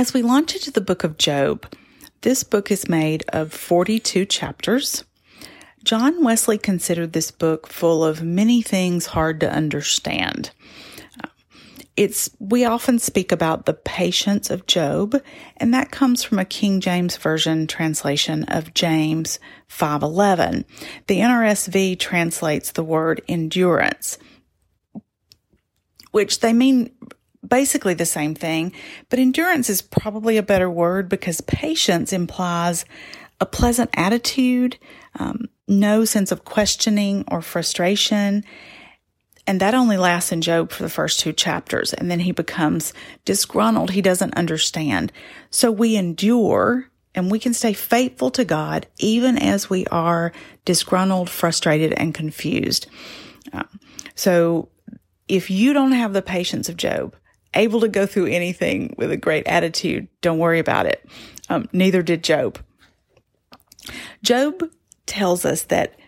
As we launch into the book of Job, this book is made of 42 chapters. John Wesley considered this book full of many things hard to understand. It's we often speak about the patience of Job, and that comes from a King James version translation of James 5:11. The NRSV translates the word endurance, which they mean basically the same thing, but endurance is probably a better word because patience implies a pleasant attitude, um, no sense of questioning or frustration. And that only lasts in Job for the first two chapters. And then he becomes disgruntled. He doesn't understand. So we endure and we can stay faithful to God even as we are disgruntled, frustrated, and confused. Um, so if you don't have the patience of Job, able to go through anything with a great attitude. Don't worry about it. Um, neither did Job. Job tells us that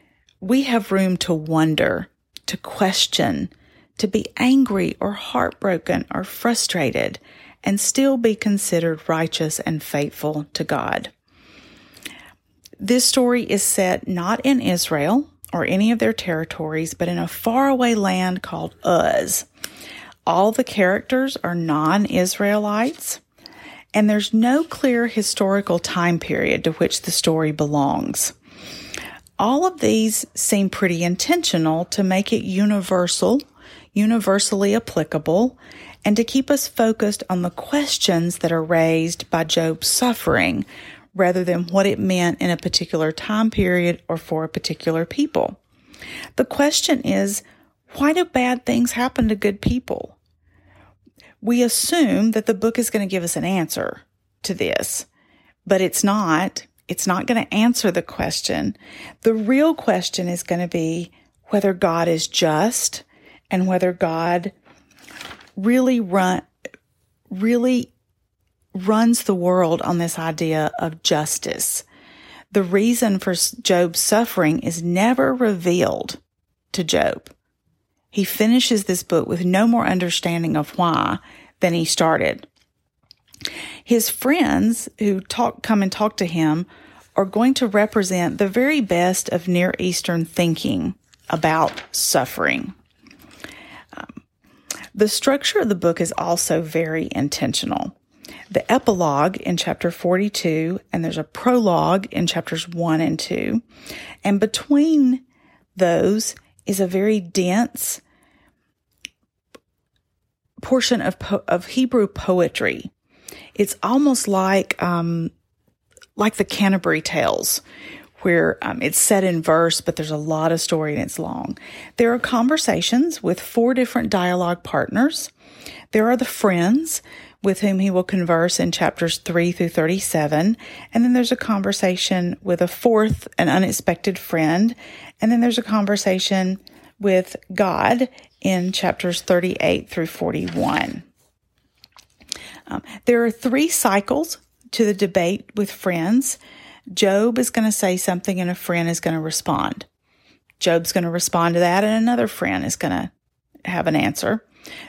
we have room to wonder, to question, to be angry or heartbroken or frustrated, and still be considered righteous and faithful to God. This story is set not in Israel or any of their territories, but in a faraway land called Uz. All the characters are non Israelites, and there's no clear historical time period to which the story belongs. All of these seem pretty intentional to make it universal, universally applicable, and to keep us focused on the questions that are raised by Job's suffering rather than what it meant in a particular time period or for a particular people. The question is, why do bad things happen to good people? We assume that the book is going to give us an answer to this, but it's not. It's not going to answer the question. The real question is going to be whether God is just and whether God really run, really runs the world on this idea of justice. The reason for Job's suffering is never revealed to Job. He finishes this book with no more understanding of why than he started. His friends who talk, come and talk to him are going to represent the very best of Near Eastern thinking about suffering. Um, the structure of the book is also very intentional. The epilogue in chapter 42, and there's a prologue in chapters 1 and 2. And between those is a very dense portion of po- of Hebrew poetry. It's almost like um, like the Canterbury Tales, where um, it's set in verse, but there's a lot of story and it's long. There are conversations with four different dialogue partners. There are the friends with whom he will converse in chapters 3 through 37. And then there's a conversation with a fourth, an unexpected friend. And then there's a conversation with God in chapters 38 through 41. Um, there are three cycles to the debate with friends. Job is going to say something and a friend is going to respond. Job's going to respond to that and another friend is going to have an answer.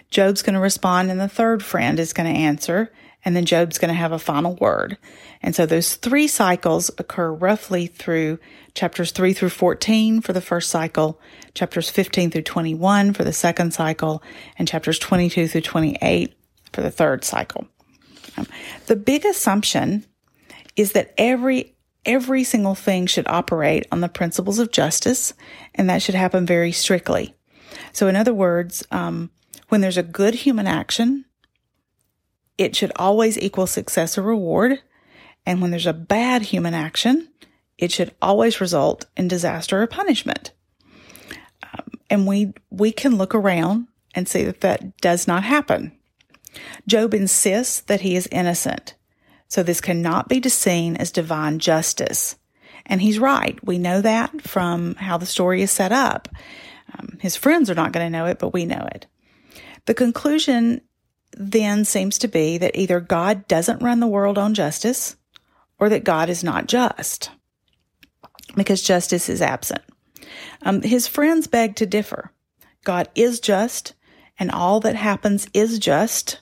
Job's going to respond and the third friend is going to answer and then Job's going to have a final word. And so those three cycles occur roughly through chapters 3 through 14 for the first cycle, chapters 15 through 21 for the second cycle, and chapters 22 through 28 for the third cycle. Um, the big assumption is that every every single thing should operate on the principles of justice, and that should happen very strictly. So, in other words, um, when there's a good human action, it should always equal success or reward. And when there's a bad human action, it should always result in disaster or punishment. Um, and we, we can look around and see that that does not happen. Job insists that he is innocent, so this cannot be seen as divine justice. And he's right. We know that from how the story is set up. Um, his friends are not going to know it, but we know it. The conclusion then seems to be that either God doesn't run the world on justice or that God is not just because justice is absent. Um, his friends beg to differ. God is just and all that happens is just.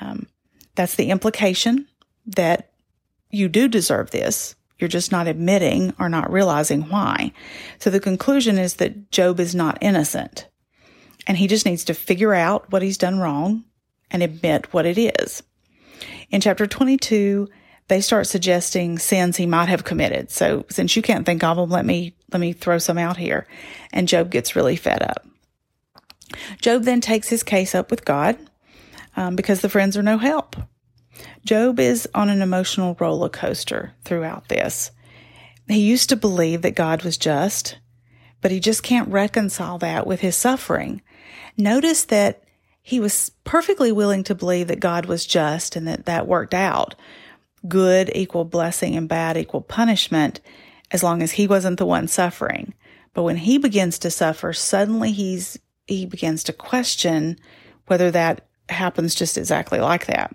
Um, that's the implication that you do deserve this. You're just not admitting or not realizing why. So the conclusion is that Job is not innocent and he just needs to figure out what he's done wrong and admit what it is. In chapter 22, they start suggesting sins he might have committed. So since you can't think of them, let me, let me throw some out here. And Job gets really fed up. Job then takes his case up with God um, because the friends are no help. Job is on an emotional roller coaster throughout this. He used to believe that God was just, but he just can't reconcile that with his suffering. Notice that he was perfectly willing to believe that God was just and that that worked out. Good equal blessing and bad equal punishment as long as he wasn't the one suffering. But when he begins to suffer, suddenly he's, he begins to question whether that happens just exactly like that.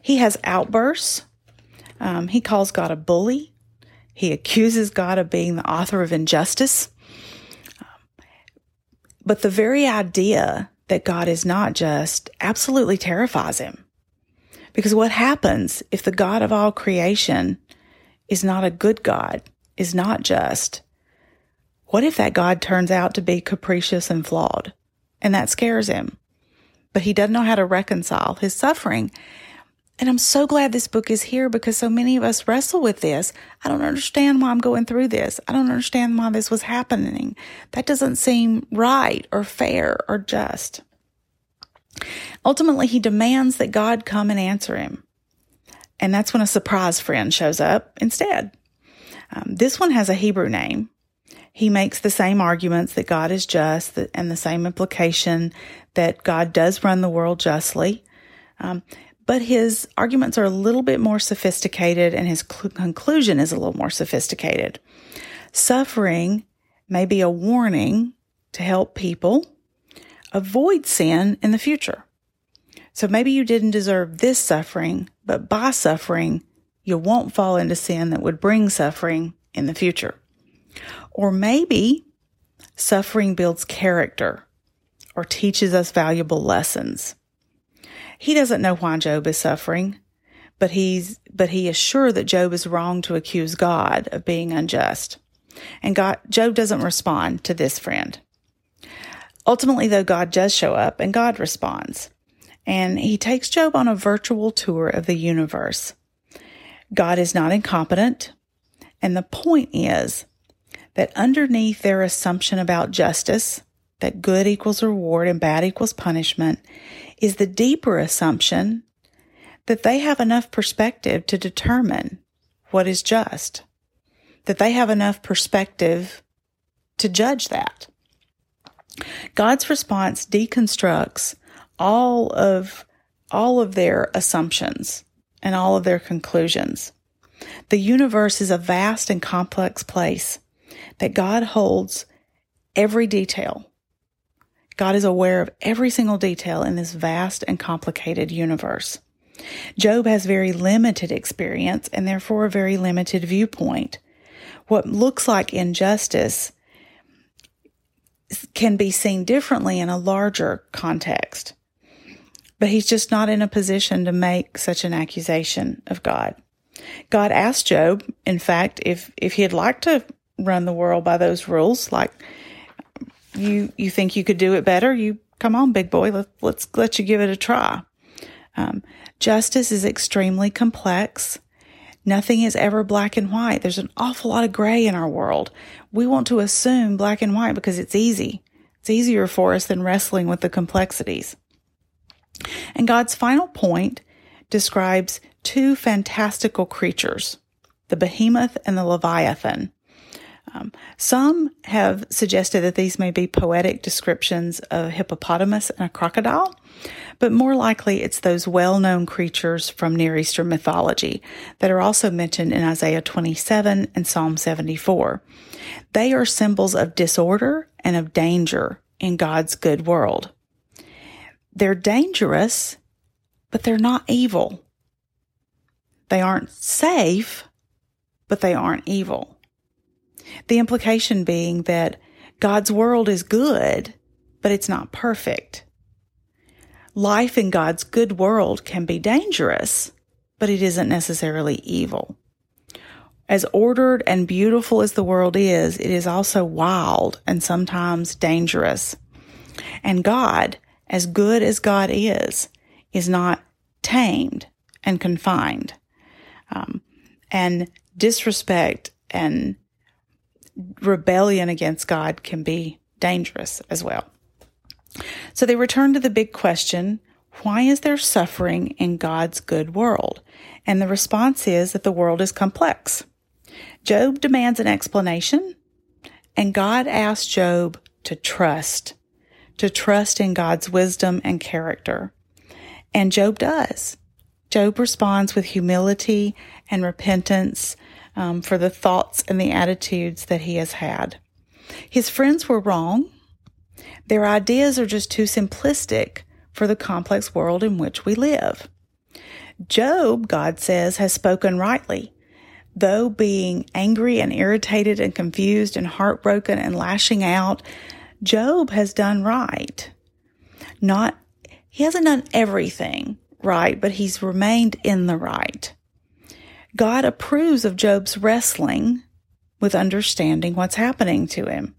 He has outbursts. Um, he calls God a bully. He accuses God of being the author of injustice. Um, but the very idea that God is not just absolutely terrifies him. Because what happens if the God of all creation is not a good God, is not just? What if that God turns out to be capricious and flawed? And that scares him. But he doesn't know how to reconcile his suffering. And I'm so glad this book is here because so many of us wrestle with this. I don't understand why I'm going through this. I don't understand why this was happening. That doesn't seem right or fair or just. Ultimately, he demands that God come and answer him. And that's when a surprise friend shows up instead. Um, this one has a Hebrew name. He makes the same arguments that God is just and the same implication that God does run the world justly. Um, but his arguments are a little bit more sophisticated and his cl- conclusion is a little more sophisticated. Suffering may be a warning to help people avoid sin in the future. So maybe you didn't deserve this suffering, but by suffering, you won't fall into sin that would bring suffering in the future. Or maybe suffering builds character or teaches us valuable lessons. He doesn't know why Job is suffering, but he's, but he is sure that Job is wrong to accuse God of being unjust. And God, Job doesn't respond to this friend. Ultimately, though, God does show up and God responds. And he takes Job on a virtual tour of the universe. God is not incompetent. And the point is that underneath their assumption about justice, that good equals reward and bad equals punishment, is the deeper assumption that they have enough perspective to determine what is just, that they have enough perspective to judge that. God's response deconstructs all of all of their assumptions and all of their conclusions. The universe is a vast and complex place that God holds every detail God is aware of every single detail in this vast and complicated universe. Job has very limited experience and therefore a very limited viewpoint. What looks like injustice can be seen differently in a larger context. But he's just not in a position to make such an accusation of God. God asked Job, in fact, if, if he'd like to run the world by those rules, like you you think you could do it better, you come on, big boy, let, let's let you give it a try. Um, justice is extremely complex. Nothing is ever black and white. There's an awful lot of gray in our world. We want to assume black and white because it's easy. It's easier for us than wrestling with the complexities. And God's final point describes two fantastical creatures, the behemoth and the leviathan. Um, some have suggested that these may be poetic descriptions of a hippopotamus and a crocodile, but more likely it's those well known creatures from Near Eastern mythology that are also mentioned in Isaiah 27 and Psalm 74. They are symbols of disorder and of danger in God's good world. They're dangerous, but they're not evil. They aren't safe, but they aren't evil. The implication being that God's world is good, but it's not perfect. Life in God's good world can be dangerous, but it isn't necessarily evil. As ordered and beautiful as the world is, it is also wild and sometimes dangerous. And God, as good as God is, is not tamed and confined. Um, and disrespect and rebellion against God can be dangerous as well. So they return to the big question why is there suffering in God's good world? And the response is that the world is complex. Job demands an explanation, and God asks Job to trust, to trust in God's wisdom and character. And Job does. Job responds with humility and repentance um, for the thoughts and the attitudes that he has had. His friends were wrong. Their ideas are just too simplistic for the complex world in which we live. Job, God says, has spoken rightly. Though being angry and irritated and confused and heartbroken and lashing out, Job has done right. Not, he hasn't done everything right, but he's remained in the right. God approves of Job's wrestling with understanding what's happening to him.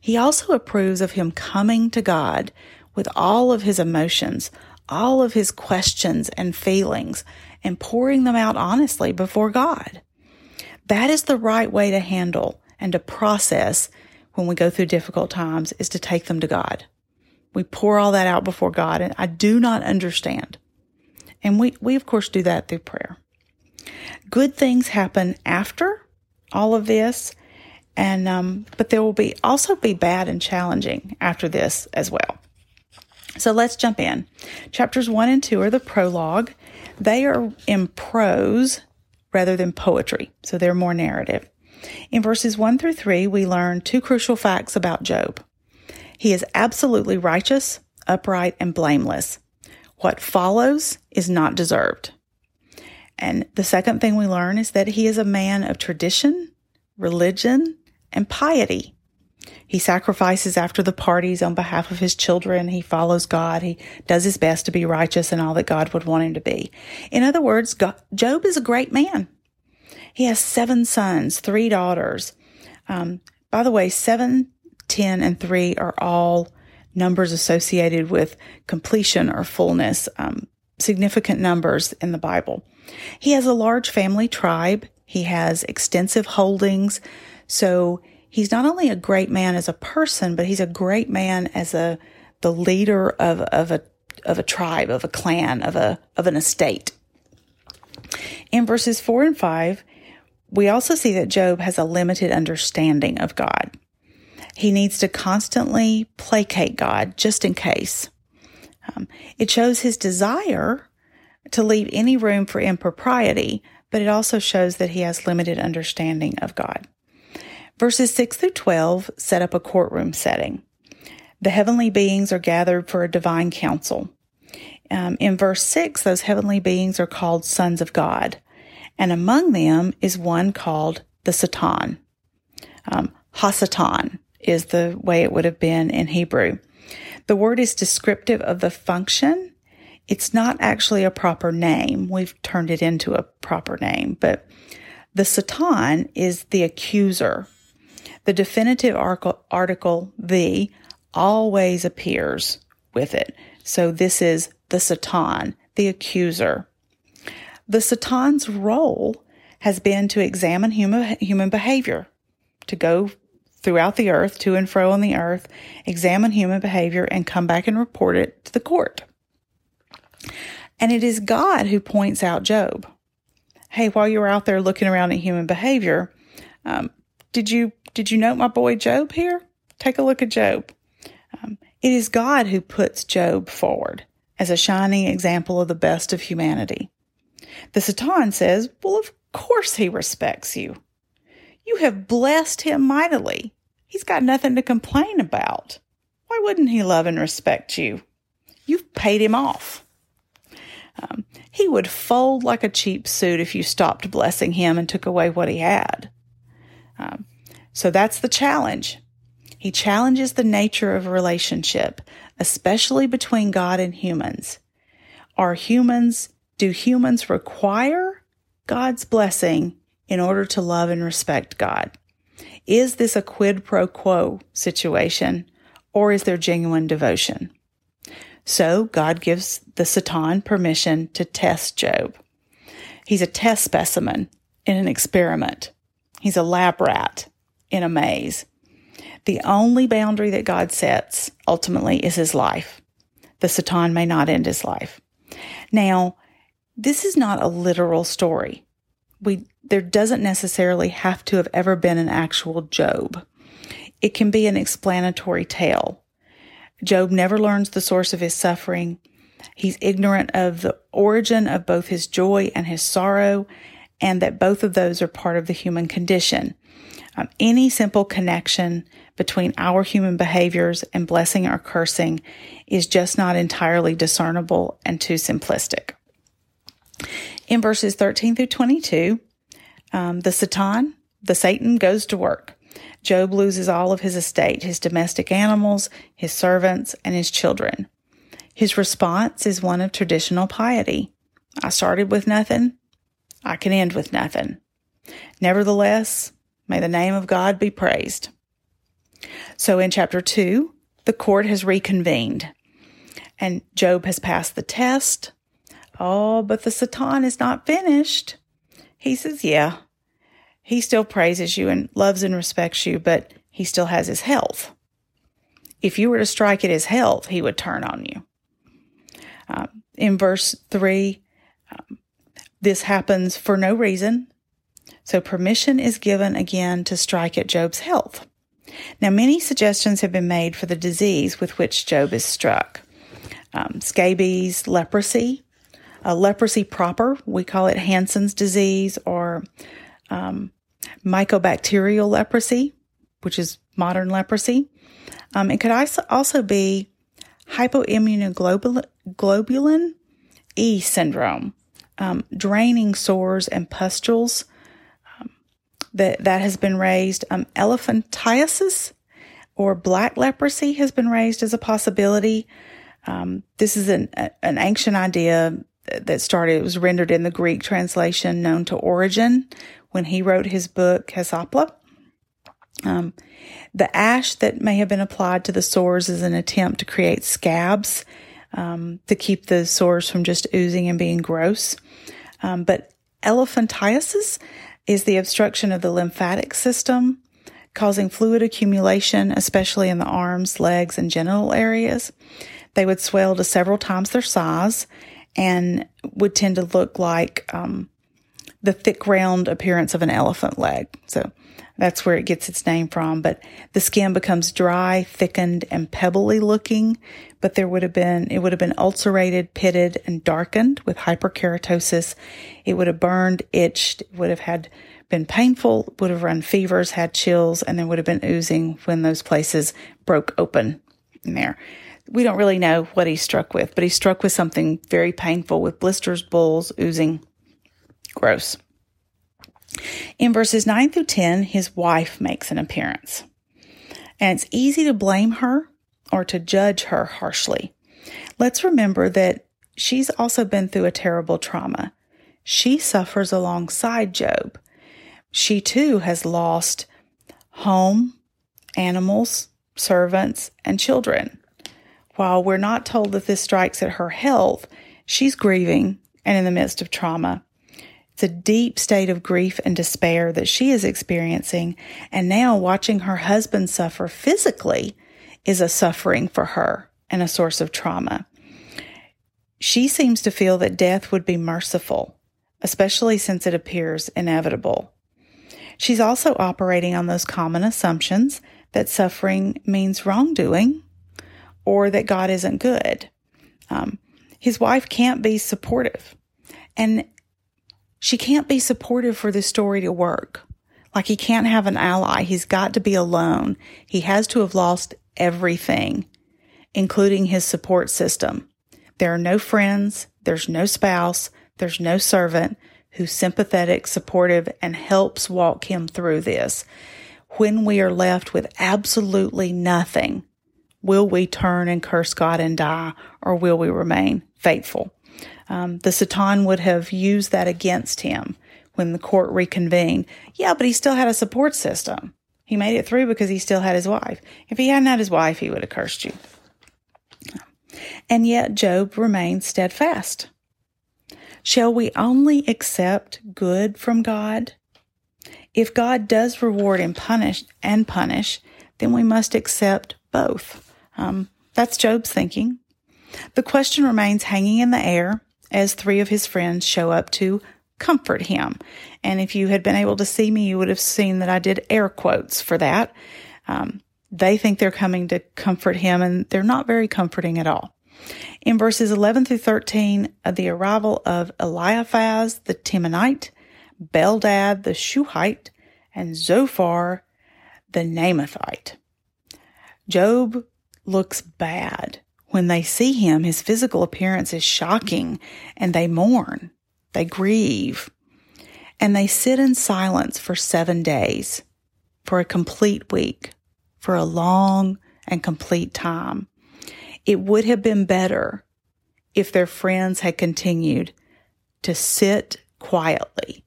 He also approves of him coming to God with all of his emotions, all of his questions and feelings, and pouring them out honestly before God. That is the right way to handle and to process when we go through difficult times is to take them to God. We pour all that out before God and I do not understand. And we, we of course do that through prayer. Good things happen after all of this, and um, but there will be also be bad and challenging after this as well. So let's jump in. Chapters one and two are the prologue. They are in prose rather than poetry, so they're more narrative. In verses one through three, we learn two crucial facts about Job. He is absolutely righteous, upright, and blameless. What follows is not deserved. And the second thing we learn is that he is a man of tradition, religion, and piety. He sacrifices after the parties on behalf of his children. He follows God. He does his best to be righteous and all that God would want him to be. In other words, Job is a great man. He has seven sons, three daughters. Um, by the way, seven, ten, and three are all numbers associated with completion or fullness, um, significant numbers in the Bible. He has a large family tribe. He has extensive holdings. So he's not only a great man as a person, but he's a great man as a, the leader of, of a, of a tribe, of a clan, of a, of an estate. In verses four and five, we also see that Job has a limited understanding of God. He needs to constantly placate God just in case. Um, it shows his desire to leave any room for impropriety, but it also shows that he has limited understanding of God. Verses 6 through 12 set up a courtroom setting. The heavenly beings are gathered for a divine council. Um, in verse 6, those heavenly beings are called sons of God, and among them is one called the Satan. Um, Hasatan is the way it would have been in Hebrew. The word is descriptive of the function it's not actually a proper name. We've turned it into a proper name, but the Satan is the accuser. The definitive article, the, always appears with it. So this is the Satan, the accuser. The Satan's role has been to examine human, human behavior, to go throughout the earth, to and fro on the earth, examine human behavior, and come back and report it to the court. And it is God who points out Job. Hey, while you're out there looking around at human behavior, um, did you did you note my boy Job here? Take a look at Job. Um, it is God who puts Job forward as a shining example of the best of humanity. The Satan says, Well, of course he respects you. You have blessed him mightily. He's got nothing to complain about. Why wouldn't he love and respect you? You've paid him off. Um, he would fold like a cheap suit if you stopped blessing him and took away what he had. Um, so that's the challenge. He challenges the nature of a relationship, especially between God and humans. Are humans, do humans require God's blessing in order to love and respect God? Is this a quid pro quo situation or is there genuine devotion? So God gives the Satan permission to test Job. He's a test specimen in an experiment. He's a lab rat in a maze. The only boundary that God sets ultimately is his life. The Satan may not end his life. Now, this is not a literal story. We, there doesn't necessarily have to have ever been an actual Job. It can be an explanatory tale. Job never learns the source of his suffering. He's ignorant of the origin of both his joy and his sorrow, and that both of those are part of the human condition. Um, any simple connection between our human behaviors and blessing or cursing is just not entirely discernible and too simplistic. In verses 13 through 22, um, the Satan, the Satan goes to work. Job loses all of his estate, his domestic animals, his servants, and his children. His response is one of traditional piety. I started with nothing. I can end with nothing. Nevertheless, may the name of God be praised. So in chapter two, the court has reconvened and Job has passed the test. Oh, but the Satan is not finished. He says, yeah, he still praises you and loves and respects you, but he still has his health. If you were to strike at his health, he would turn on you. Um, in verse 3, um, this happens for no reason. So permission is given again to strike at Job's health. Now, many suggestions have been made for the disease with which Job is struck. Um, scabies, leprosy, uh, leprosy proper, we call it Hansen's disease or um, mycobacterial leprosy, which is modern leprosy. Um, it could also be hypoimmunoglobulin E syndrome, um, draining sores and pustules um, that that has been raised. Um, elephantiasis or black leprosy has been raised as a possibility. Um, this is an an ancient idea that started. It was rendered in the Greek translation known to Origen when he wrote his book Hexapla. Um, the ash that may have been applied to the sores is an attempt to create scabs um, to keep the sores from just oozing and being gross. Um, but elephantiasis is the obstruction of the lymphatic system, causing fluid accumulation, especially in the arms, legs, and genital areas. They would swell to several times their size and would tend to look like um, the thick, round appearance of an elephant leg. So that's where it gets its name from. But the skin becomes dry, thickened, and pebbly looking. But there would have been, it would have been ulcerated, pitted, and darkened with hyperkeratosis. It would have burned, itched, would have had been painful, would have run fevers, had chills, and then would have been oozing when those places broke open in there. We don't really know what he's struck with, but he's struck with something very painful with blisters, bulls, oozing. Gross. In verses 9 through 10, his wife makes an appearance. And it's easy to blame her or to judge her harshly. Let's remember that she's also been through a terrible trauma. She suffers alongside Job. She too has lost home, animals, servants, and children. While we're not told that this strikes at her health, she's grieving and in the midst of trauma. It's a deep state of grief and despair that she is experiencing. And now watching her husband suffer physically is a suffering for her and a source of trauma. She seems to feel that death would be merciful, especially since it appears inevitable. She's also operating on those common assumptions that suffering means wrongdoing or that God isn't good. Um, his wife can't be supportive. And she can't be supportive for this story to work. Like he can't have an ally. He's got to be alone. He has to have lost everything, including his support system. There are no friends. There's no spouse. There's no servant who's sympathetic, supportive, and helps walk him through this. When we are left with absolutely nothing, will we turn and curse God and die, or will we remain faithful? Um, the Satan would have used that against him when the court reconvened. Yeah, but he still had a support system. He made it through because he still had his wife. If he hadn't had his wife, he would have cursed you. And yet Job remained steadfast. Shall we only accept good from God? If God does reward and punish and punish, then we must accept both. Um, that's Job's thinking. The question remains hanging in the air as three of his friends show up to comfort him. And if you had been able to see me, you would have seen that I did air quotes for that. Um, they think they're coming to comfort him, and they're not very comforting at all. In verses 11 through 13, the arrival of Eliphaz the Temanite, Bildad the Shuhite, and Zophar the Naamathite. Job looks bad. When they see him, his physical appearance is shocking, and they mourn, they grieve, and they sit in silence for seven days, for a complete week, for a long and complete time. It would have been better if their friends had continued to sit quietly,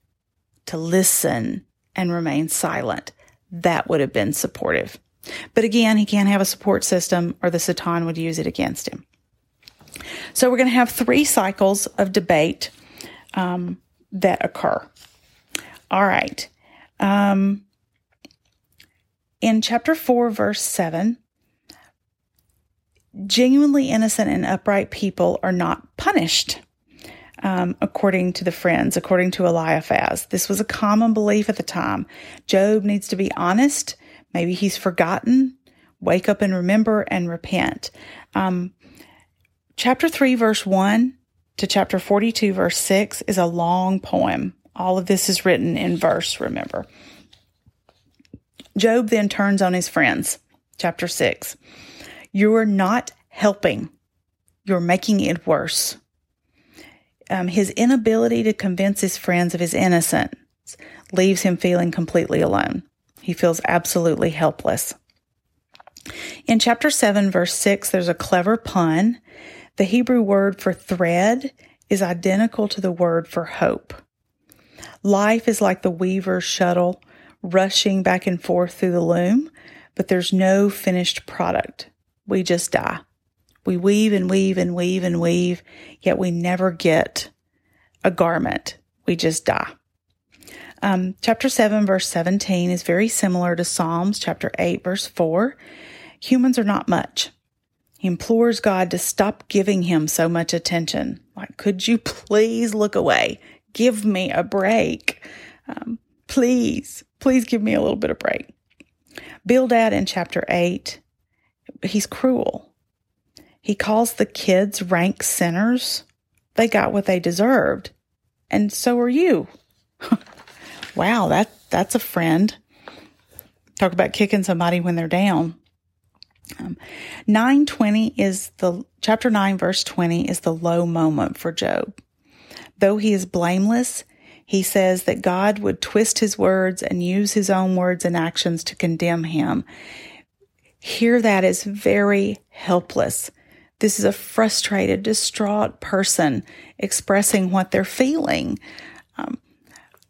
to listen and remain silent. That would have been supportive. But again, he can't have a support system or the Satan would use it against him. So we're going to have three cycles of debate um, that occur. All right. Um, in chapter 4, verse 7, genuinely innocent and upright people are not punished. Um, according to the friends, according to Eliphaz. This was a common belief at the time. Job needs to be honest. Maybe he's forgotten. Wake up and remember and repent. Um, chapter 3, verse 1 to chapter 42, verse 6 is a long poem. All of this is written in verse, remember. Job then turns on his friends. Chapter 6. You're not helping, you're making it worse. Um, his inability to convince his friends of his innocence leaves him feeling completely alone. He feels absolutely helpless. In chapter 7, verse 6, there's a clever pun. The Hebrew word for thread is identical to the word for hope. Life is like the weaver's shuttle rushing back and forth through the loom, but there's no finished product we just die. We weave and weave and weave and weave, yet we never get a garment. We just die. Um, chapter 7, verse 17 is very similar to Psalms chapter 8, verse 4. Humans are not much. He implores God to stop giving him so much attention. Like, could you please look away? Give me a break. Um, please, please give me a little bit of break. Bildad in chapter 8 he's cruel. He calls the kids rank sinners. They got what they deserved. And so are you. wow, that that's a friend. Talk about kicking somebody when they're down. Um, 920 is the chapter 9 verse 20 is the low moment for Job. Though he is blameless, he says that God would twist his words and use his own words and actions to condemn him hear that is very helpless. This is a frustrated, distraught person expressing what they're feeling.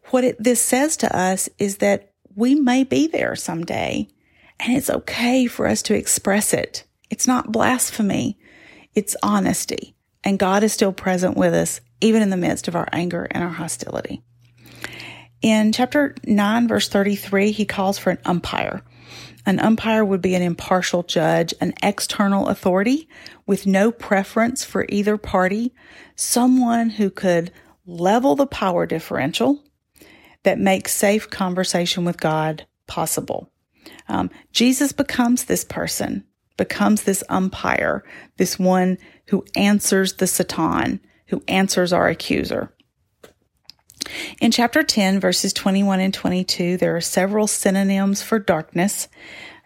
What it, this says to us is that we may be there someday, and it's okay for us to express it. It's not blasphemy, it's honesty. And God is still present with us, even in the midst of our anger and our hostility. In chapter 9, verse 33, he calls for an umpire. An umpire would be an impartial judge, an external authority with no preference for either party, someone who could level the power differential. That make safe conversation with God possible. Um, Jesus becomes this person, becomes this umpire, this one who answers the Satan, who answers our accuser. In chapter 10, verses 21 and 22, there are several synonyms for darkness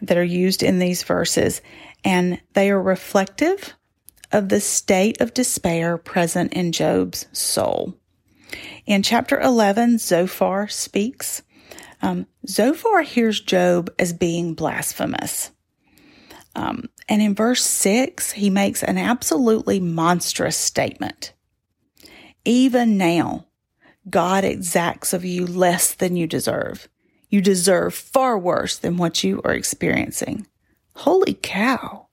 that are used in these verses, and they are reflective of the state of despair present in Job's soul. In chapter 11, Zophar speaks. Um, Zophar hears Job as being blasphemous. Um, and in verse 6, he makes an absolutely monstrous statement. Even now, God exacts of you less than you deserve. You deserve far worse than what you are experiencing. Holy cow.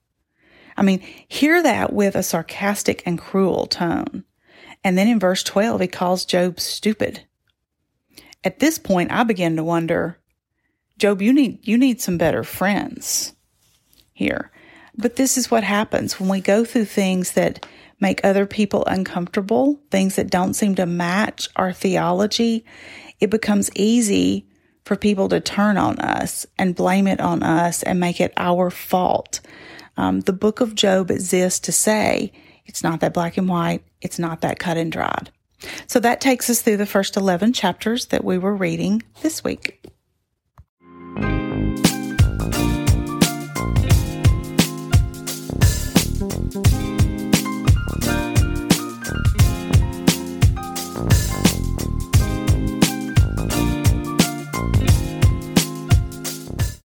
I mean, hear that with a sarcastic and cruel tone. And then in verse 12, he calls Job stupid. At this point, I begin to wonder, Job, you need, you need some better friends here. But this is what happens when we go through things that make other people uncomfortable, things that don't seem to match our theology. It becomes easy for people to turn on us and blame it on us and make it our fault. Um, the book of Job exists to say it's not that black and white. It's not that cut and dried. So that takes us through the first 11 chapters that we were reading this week.